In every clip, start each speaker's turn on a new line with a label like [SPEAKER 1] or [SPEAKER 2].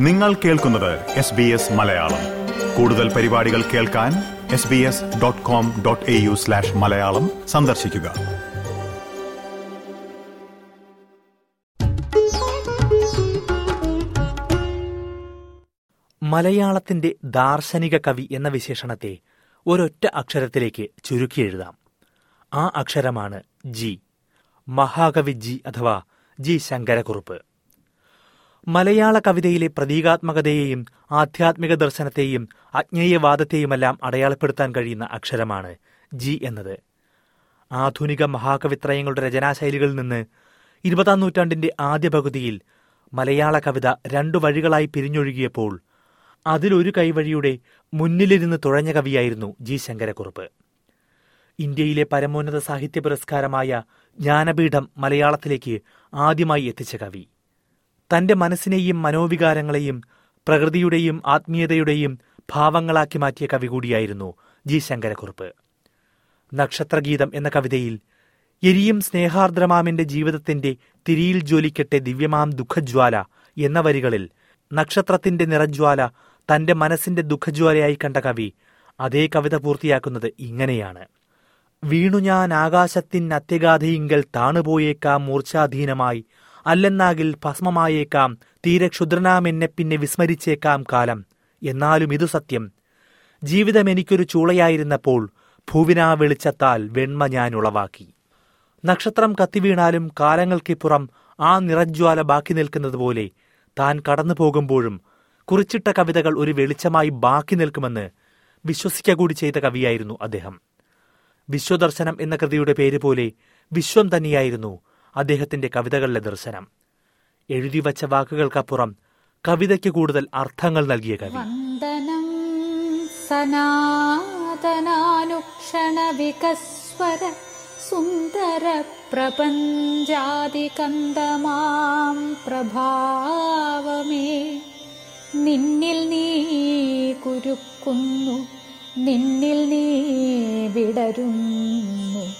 [SPEAKER 1] നിങ്ങൾ കേൾക്കുന്നത് S B S Malayalam. കൂടുതൽ പരിപാടികൾ കേൾക്കാൻ S B S dot com dot A U slash Malayalam സന്ദർശിക്കുക.
[SPEAKER 2] മലയാളത്തിന്റെ ദാർശനിക കവി എന്ന വിശേഷണത്തെ ഒരൊറ്റ അക്ഷരത്തിലേക്ക് ചുരുക്കി എഴുതാം. ആ അക്ഷരമാണ് ജി. മഹാകവി ജി അഥവാ ജി ശങ്കരക്കുറുപ്പ്. മലയാള കവിതയിലെ പ്രതീകാത്മകതയെയും ആധ്യാത്മിക ദർശനത്തെയും അജ്ഞേയവാദത്തെയുമെല്ലാം അടയാളപ്പെടുത്താൻ കഴിയുന്ന അക്ഷരമാണ് ജി എന്നത്. ആധുനിക മഹാകവിത്രയങ്ങളുടെ രചനാശൈലികളിൽ നിന്ന് ഇരുപതാം നൂറ്റാണ്ടിന്റെ ആദ്യ പകുതിയിൽ മലയാള കവിത രണ്ടു വഴികളായി പിരിഞ്ഞൊഴുകിയപ്പോൾ അതിലൊരു കൈവഴിയുടെ മുന്നിലിരുന്ന് തുഴഞ്ഞ കവിയായിരുന്നു ജി ശങ്കരക്കുറുപ്പ്. ഇന്ത്യയിലെ പരമോന്നത സാഹിത്യ പുരസ്കാരമായ ജ്ഞാനപീഠം മലയാളത്തിലേക്ക് ആദ്യമായി എത്തിച്ച കവി. തന്റെ മനസ്സിനെയും മനോവികാരങ്ങളെയും പ്രകൃതിയുടെയും ആത്മീയതയുടെയും ഭാവങ്ങളാക്കി മാറ്റിയ കവി കൂടിയായിരുന്നു ജി ശങ്കരക്കുറുപ്പ്. നക്ഷത്രഗീതം എന്ന കവിതയിൽ എരിയും സ്നേഹാർദ്രമാമിന്റെ ജീവിതത്തിന്റെ തിരിയിൽ ജ്വലിക്കട്ടെ ദിവ്യമാം ദുഃഖജ്വാല എന്ന വരികളിൽ നക്ഷത്രത്തിന്റെ നിറജ്വാല തന്റെ മനസ്സിന്റെ ദുഃഖജ്വാലയായി കണ്ട കവി അതേ കവിത പൂർത്തിയാക്കുന്നത് ഇങ്ങനെയാണ്. വീണു ഞാൻ ആകാശത്തിൻ അത്യഗാധയിങ്കൽ താണുപോയേക്കാം മൂർച്ഛാധീനമായി അല്ലെന്നാകിൽ ഭസ്മമായേക്കാം തീരെ ക്ഷുദ്രനാം എന്നെ പിന്നെ വിസ്മരിച്ചേക്കാം കാലം. എന്നാലും ഇതു സത്യം. ജീവിതം എനിക്കൊരു ചൂളയായിരുന്നപ്പോൾ ഭൂവിനാ വെളിച്ചത്താൽ വെണ്മ ഞാൻ ഉളവാക്കി. നക്ഷത്രം കത്തിവീണാലും കാലങ്ങൾക്കിപ്പുറം ആ നിറജ്വാല ബാക്കി നിൽക്കുന്നത് പോലെ താൻ കടന്നു പോകുമ്പോഴും കുറിച്ചിട്ട കവിതകൾ ഒരു വെളിച്ചമായി ബാക്കി നിൽക്കുമെന്ന് വിശ്വസിക്ക കൂടി ചെയ്ത കവിയായിരുന്നു അദ്ദേഹം. വിശ്വദർശനം എന്ന കൃതിയുടെ പേര് പോലെ വിശ്വം തന്നെയായിരുന്നു അദ്ദേഹത്തിന്റെ കവിതകളിലെ ദർശനം. എഴുതിവച്ച വാക്കുകൾക്കപ്പുറം കവിതയ്ക്ക് കൂടുതൽ അർത്ഥങ്ങൾ നൽകിയ കവി.
[SPEAKER 3] വന്ദനം സനാതനാനുക്ഷണ വികസ്വര സുന്ദര പ്രപഞ്ചാതികന്ദമാം പ്രഭാവമേ. നിന്നിൽ നീ കുരുക്കുന്നു നിന്നിൽ നീ വിടരുന്നു.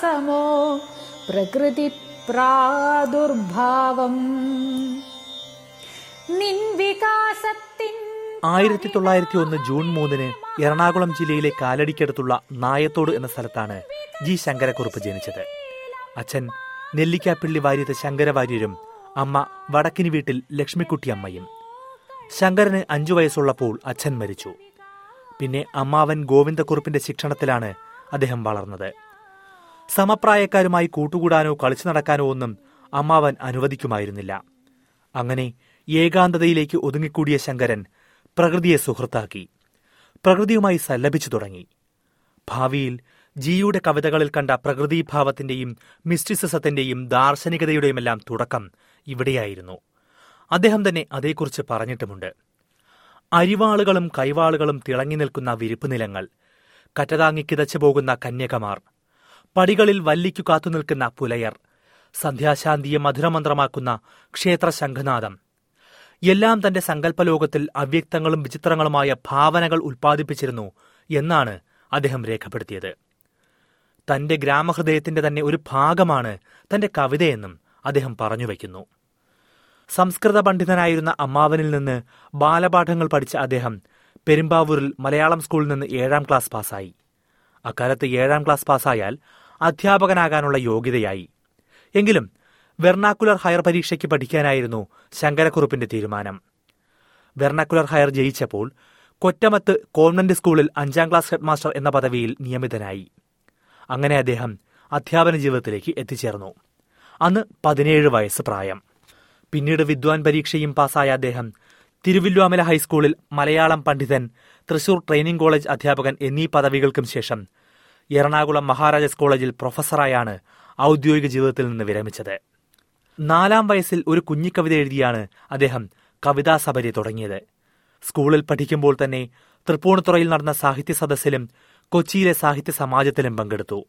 [SPEAKER 3] വികാസമോ പ്രകൃതി പ്രാദുർഭാവം. നിൻ വികാസത്തിൻ
[SPEAKER 2] ആയിരത്തി തൊള്ളായിരത്തി ഒന്ന് ജൂൺ മൂന്നിന് എറണാകുളം ജില്ലയിലെ കാലടിക്കടുത്തുള്ള നായത്തോട് എന്ന സ്ഥലത്താണ് ജി ശങ്കരക്കുറുപ്പ് ജനിച്ചത്. അച്ഛൻ നെല്ലിക്കാപ്പിള്ളി വാര്യത്ത് ശങ്കരവാര്യരും അമ്മ വടക്കിനി വീട്ടിൽ ലക്ഷ്മിക്കുട്ടി അമ്മയും. ശങ്കരന് അഞ്ചു വയസ്സുള്ളപ്പോൾ അച്ഛൻ മരിച്ചു. പിന്നെ അമ്മാവൻ ഗോവിന്ദക്കുറുപ്പിന്റെ ശിക്ഷണത്തിലാണ് അദ്ദേഹം വളർന്നത്. സമപ്രായക്കാരുമായി കൂട്ടുകൂടാനോ കളിച്ചു നടക്കാനോ ഒന്നും അമ്മാവൻ അനുവദിക്കുമായിരുന്നില്ല. അങ്ങനെ ഏകാന്തതയിലേക്ക് ഒതുങ്ങിക്കൂടിയ ശങ്കരൻ പ്രകൃതിയെ സുഹൃത്താക്കി. പ്രകൃതിയുമായി സല്ലപിച്ചു തുടങ്ങി. ഭാവിയിൽ ജിയുടെ കവിതകളിൽ കണ്ട പ്രകൃതിഭാവത്തിന്റെയും മിസ്റ്റിസിസത്തിന്റെയും ദാർശനികതയുടെയുമെല്ലാം തുടക്കം ഇവിടെയായിരുന്നു. അദ്ദേഹം തന്നെ അതേക്കുറിച്ച് പറഞ്ഞിട്ടുമുണ്ട്. അരിവാളുകളും കൈവാളുകളും തിളങ്ങി നിൽക്കുന്ന വിരിപ്പ് നിലങ്ങൾ കറ്റതാങ്ങി കിതച്ചു പോകുന്ന കന്യകമാർ പടികളിൽ വല്ലിക്കു കാത്തുനിൽക്കുന്ന പുലയർ സന്ധ്യാശാന്തിയെ മധുരമന്ത്രമാക്കുന്ന ക്ഷേത്ര ശംഖനാഥം എല്ലാം തന്റെ സങ്കല്പലോകത്തിൽ അവ്യക്തങ്ങളും വിചിത്രങ്ങളുമായ ഭാവനകൾ ഉൽപ്പാദിപ്പിച്ചിരുന്നു എന്നാണ് അദ്ദേഹം രേഖപ്പെടുത്തിയത്. തന്റെ ഗ്രാമഹൃദയത്തിന്റെ തന്നെ ഒരു ഭാഗമാണ് തന്റെ കവിതയെന്നും അദ്ദേഹം പറഞ്ഞു വയ്ക്കുന്നു. സംസ്കൃത പണ്ഡിതനായിരുന്ന അമ്മാവനിൽ നിന്ന് ബാലപാഠങ്ങൾ പഠിച്ച അദ്ദേഹം പെരുമ്പാവൂരിൽ മലയാളം സ്കൂളിൽ നിന്ന് ഏഴാം ക്ലാസ് പാസ്സായി. അക്കാലത്ത് ഏഴാം ക്ലാസ് പാസ്സായാൽ അധ്യാപകനാകാനുള്ള യോഗ്യതയായി. എങ്കിലും വെർണാക്കുലർ ഹയർ പരീക്ഷയ്ക്ക് പഠിക്കാനായിരുന്നു ശങ്കരക്കുറുപ്പിന്റെ തീരുമാനം. വെർണാക്കുലർ ഹയർ ജയിച്ചപ്പോൾ കൊറ്റമത്ത് കോൺവെന്റ് സ്കൂളിൽ അഞ്ചാം ക്ലാസ് ഹെഡ്മാസ്റ്റർ എന്ന പദവിയിൽ നിയമിതനായി. അങ്ങനെ അദ്ദേഹം അധ്യാപന ജീവിതത്തിലേക്ക് എത്തിച്ചേർന്നു. അന്ന് പതിനേഴ് വയസ്സ് പ്രായം. പിന്നീട് വിദ്വാൻ പരീക്ഷയും പാസ്സായ അദ്ദേഹം തിരുവില്വാമല ഹൈസ്കൂളിൽ മലയാളം പണ്ഡിതൻ തൃശൂർ ട്രെയിനിംഗ് കോളേജ് അധ്യാപകൻ എന്നീ പദവികൾക്കും ശേഷം എറണാകുളം മഹാരാജാസ് കോളേജിൽ പ്രൊഫസറായാണ് ഔദ്യോഗിക ജീവിതത്തിൽ നിന്ന് വിരമിച്ചത്. നാലാം വയസ്സിൽ ഒരു കുഞ്ഞിക്കവിത എഴുതിയാണ് അദ്ദേഹം കവിതാ സബരി തുടങ്ങിയത്. സ്കൂളിൽ പഠിക്കുമ്പോൾ തന്നെ തൃപ്പൂണിത്തുറയിൽ നടന്ന സാഹിത്യ സദസ്സിലും കൊച്ചിയിലെ സാഹിത്യ സമാജത്തിലും പങ്കെടുത്തു.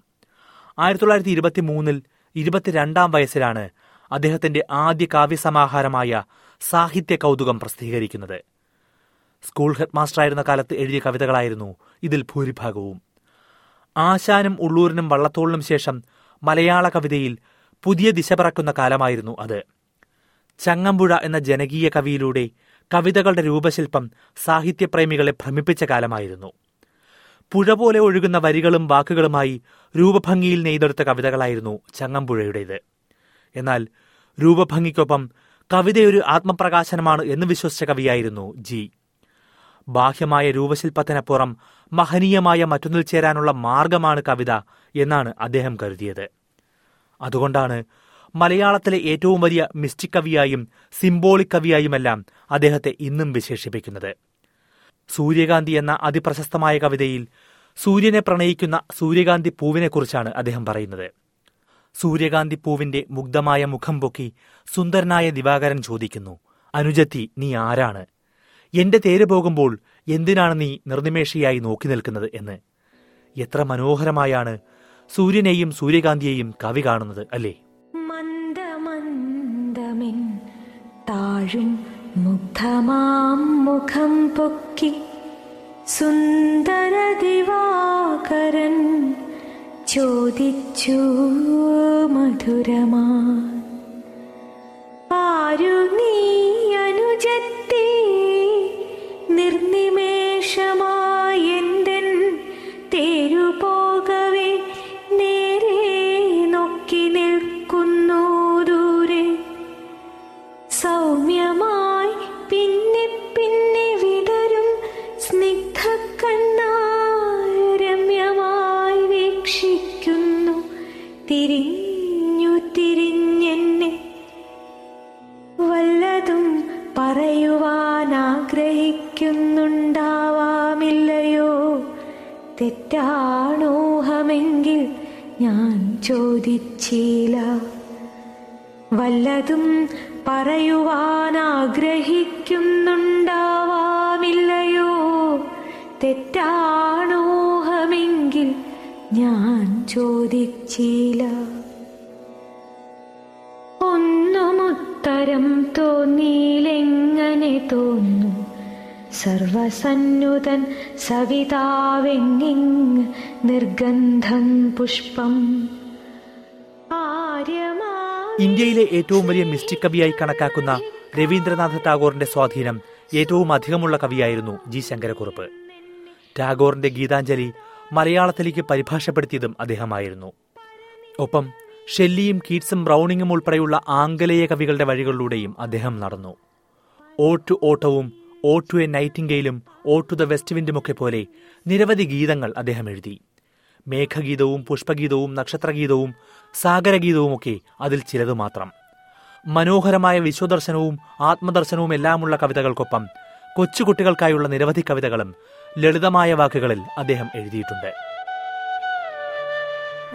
[SPEAKER 2] ആയിരത്തി തൊള്ളായിരത്തി ഇരുപത്തി മൂന്നിൽ ഇരുപത്തിരണ്ടാം വയസ്സിലാണ് അദ്ദേഹത്തിന്റെ ആദ്യ കാവ്യസമാഹാരമായ സാഹിത്യ കൗതുകം പ്രസിദ്ധീകരിക്കുന്നത്. സ്കൂൾ ഹെഡ്മാസ്റ്ററായിരുന്ന കാലത്ത് എഴുതിയ കവിതകളായിരുന്നു ഇതിൽ ഭൂരിഭാഗവും. ആശാനും ഉള്ളൂരിനും വള്ളത്തോളിനും ശേഷം മലയാള കവിതയിൽ പുതിയ ദിശ പറക്കുന്ന കാലമായിരുന്നു അത്. ചങ്ങമ്പുഴ എന്ന ജനകീയ കവിയിലൂടെ കവിതകളുടെ രൂപശില്പം സാഹിത്യപ്രേമികളെ ഭ്രമിപ്പിച്ച കാലമായിരുന്നു. പുഴ പോലെ ഒഴുകുന്ന വരികളും വാക്കുകളുമായി രൂപഭംഗിയിൽ നെയ്തെടുത്ത കവിതകളായിരുന്നു ചങ്ങമ്പുഴയുടേത്. എന്നാൽ രൂപഭംഗിക്കൊപ്പം കവിതയൊരു ആത്മപ്രകാശനമാണ് എന്ന് വിശ്വസിച്ച കവിയായിരുന്നു ജി. ബാഹ്യമായ രൂപശില്പത്തിനപ്പുറം മഹനീയമായ മറ്റൊന്നിൽ ചേരാനുള്ള മാർഗമാണ് കവിത എന്നാണ് അദ്ദേഹം കരുതിയത്. അതുകൊണ്ടാണ് മലയാളത്തിലെ ഏറ്റവും വലിയ മിസ്റ്റിക് കവിയായും സിംബോളിക് കവിയായുമെല്ലാം അദ്ദേഹത്തെ ഇന്നും വിശേഷിപ്പിക്കുന്നത്. സൂര്യകാന്തി എന്ന അതിപ്രശസ്തമായ കവിതയിൽ സൂര്യനെ പ്രണയിക്കുന്ന സൂര്യകാന്തി പൂവിനെക്കുറിച്ചാണ് അദ്ദേഹം പറയുന്നത്. സൂര്യകാന്തി പൂവിന്റെ മുഗ്ധമായ മുഖം പൊക്കി സുന്ദരനായ ദിവാകരൻ ചോദിക്കുന്നു അനുജത്തി നീ ആരാണ്? എന്റെ തേര് പോകുമ്പോൾ എന്തിനാണ് നീ നിർനിമേഷയായി നോക്കി നിൽക്കുന്നത് എന്ന്. എത്ര മനോഹരമായാണ് സൂര്യനെയും സൂര്യകാന്തിയെയും കവി കാണുന്നത് അല്ലേ?
[SPEAKER 4] താഴും മുഖം പൊക്കി സുന്ദര ദിവാകരൻ ചോദിച്ചു മധുരമാ. നീ തിരിഞ്ഞു തിരിഞ്ഞെന്നെ വല്ലതും പറയുവാൻ ആഗ്രഹിക്കുന്നുണ്ടാവാമില്ലയോ തെറ്റാണോഹമെങ്കിൽ ഞാൻ ചോദിച്ചില്ല. വല്ലതും പറയുവാൻ ആഗ്രഹിക്കുന്നുണ്ടാവാമില്ലയോ ചോദിച്ചില്ല. ഒന്നുമുത്തരം തോന്നിയിലെങ്ങനെ തോന്നും? സർവസന്നുതൻ സവിതാവെങ്ങിങ് നിർഗന്ധം പുഷ്പം.
[SPEAKER 2] ഇന്ത്യയിലെ ഏറ്റവും വലിയ മിസ്റ്റിക് കവിയായി കണക്കാക്കുന്ന രവീന്ദ്രനാഥ ടാഗോറിന്റെ സ്വാധീനം ഏറ്റവും അധികമുള്ള കവിയായിരുന്നു ജി ശങ്കരക്കുറുപ്പ്. ടാഗോറിന്റെ ഗീതാഞ്ജലി മലയാളത്തിലേക്ക് പരിഭാഷപ്പെടുത്തിയതും അദ്ദേഹമായിരുന്നു. ഒപ്പം ഷെല്ലിയും കീറ്റ്സും ബ്രൗണിങ്ങും ഉൾപ്പെടെയുള്ള ആംഗലേയ കവികളുടെ വഴികളിലൂടെയും അദ്ദേഹം നടന്നു. ഓ ടു ഓട്ടവും ഓ ടു എ നൈറ്റിംഗെയിലും ഓ ടു ദ വെസ്റ്റ് വിൻഡുമൊക്കെ പോലെ നിരവധി ഗീതങ്ങൾ അദ്ദേഹം എഴുതി. മേഘഗീതവും പുഷ്പഗീതവും നക്ഷത്രഗീതവും സാഗരഗീതവുമൊക്കെ അതിൽ ചിലതു മാത്രം. മനോഹരമായ വിശ്വദർശനവും ആത്മദർശനവും എല്ലാമുള്ള കവിതകൾക്കൊപ്പം കൊച്ചുകുട്ടികൾക്കായുള്ള നിരവധി കവിതകളും ലളിതമായ വാക്കുകളിൽ അദ്ദേഹം എഴുതിയിട്ടുണ്ട്.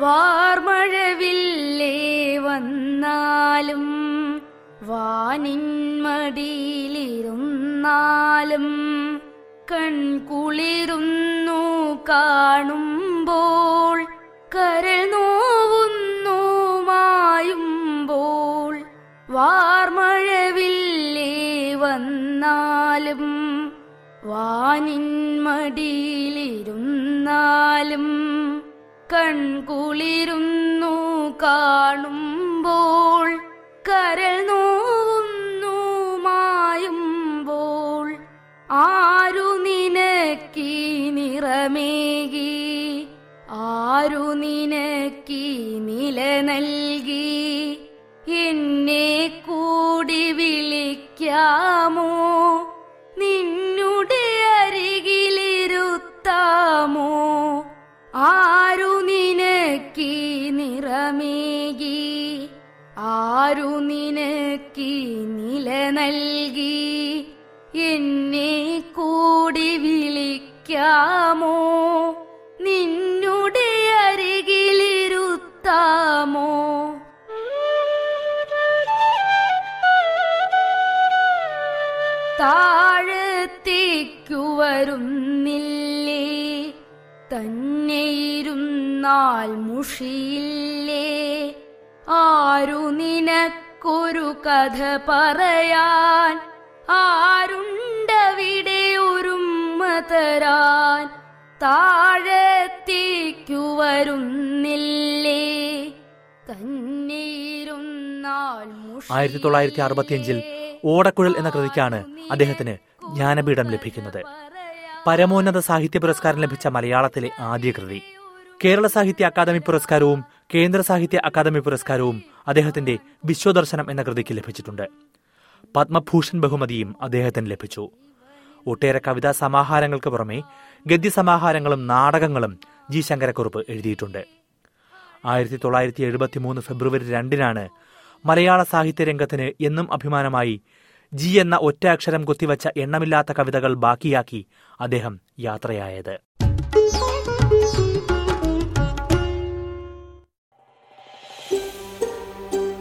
[SPEAKER 5] വാർമഴവില്ലേ വന്നാലും വാനിന്മടിയിലിരുന്നാലും കൺകുളിരുന്നു കാണുമ്പോൾ കരൾ നോവുന്നു മായുമ്പോൾ വാർമഴവില്ലേ വന്നാലും വാനിന്മടിയിലിരുന്നാലും കൺകുളിരുന്നു കാണുമ്പോൾ കരൾ നോവുന്നു മായുമ്പോൾ ആരു നിനക്കീ നിറമേകി? ആരു നിനക്കീ നില നൽകി? എന്നെ കൂടി വിളിക്കാമോ നിറമേകി ആരു നിനക്ക് നില നൽകി? എന്നെ കൂടി വിളിക്കാമോ? നിന്നുടെ അരികിലിരുത്താമോ? വരുന്നില്ലേ? തന്നെയിരുന്നാൽ മുഷിയില്ലേ? ആരു നിനക്കൊരു കഥ പറയാൻ? ആരുണ്ടവിടെ ഒരുമ്മ തരാൻ? താഴത്തേക്കു വരുന്നില്ലേ? തന്നെയിരുന്നാൽ
[SPEAKER 2] ആയിരത്തി തൊള്ളായിരത്തി അറുപത്തിയഞ്ചിൽ ഓടക്കുഴൽ എന്ന കൃതിക്കാണ് അദ്ദേഹത്തിന് ജ്ഞാനപീഠം ലഭിക്കുന്നത്. പരമോന്നത സാഹിത്യ പുരസ്കാരം ലഭിച്ച മലയാളത്തിലെ ആദ്യ കൃതി. കേരള സാഹിത്യ അക്കാദമി പുരസ്കാരവും കേന്ദ്ര സാഹിത്യ അക്കാദമി പുരസ്കാരവും അദ്ദേഹത്തിന്റെ വിശ്വദർശനം എന്ന കൃതിക്ക് ലഭിച്ചിട്ടുണ്ട്. പത്മഭൂഷൺ ബഹുമതിയും അദ്ദേഹത്തിന് ലഭിച്ചു. ഒട്ടേറെ കവിതാ സമാഹാരങ്ങൾക്ക് പുറമെ ഗദ്യസമാഹാരങ്ങളും നാടകങ്ങളും ജി ശങ്കരക്കുറുപ്പ് എഴുതിയിട്ടുണ്ട്. ആയിരത്തി തൊള്ളായിരത്തി എഴുപത്തി മൂന്ന് ഫെബ്രുവരി രണ്ടിനാണ് മലയാള സാഹിത്യ രംഗത്തിന് എന്നും അഭിമാനമായി ജി എന്ന ഒറ്റ അക്ഷരം കുത്തിവച്ച എണ്ണമില്ലാത്ത കവിതകൾ ബാക്കിയാക്കി അദ്ദേഹം യാത്രയായത്.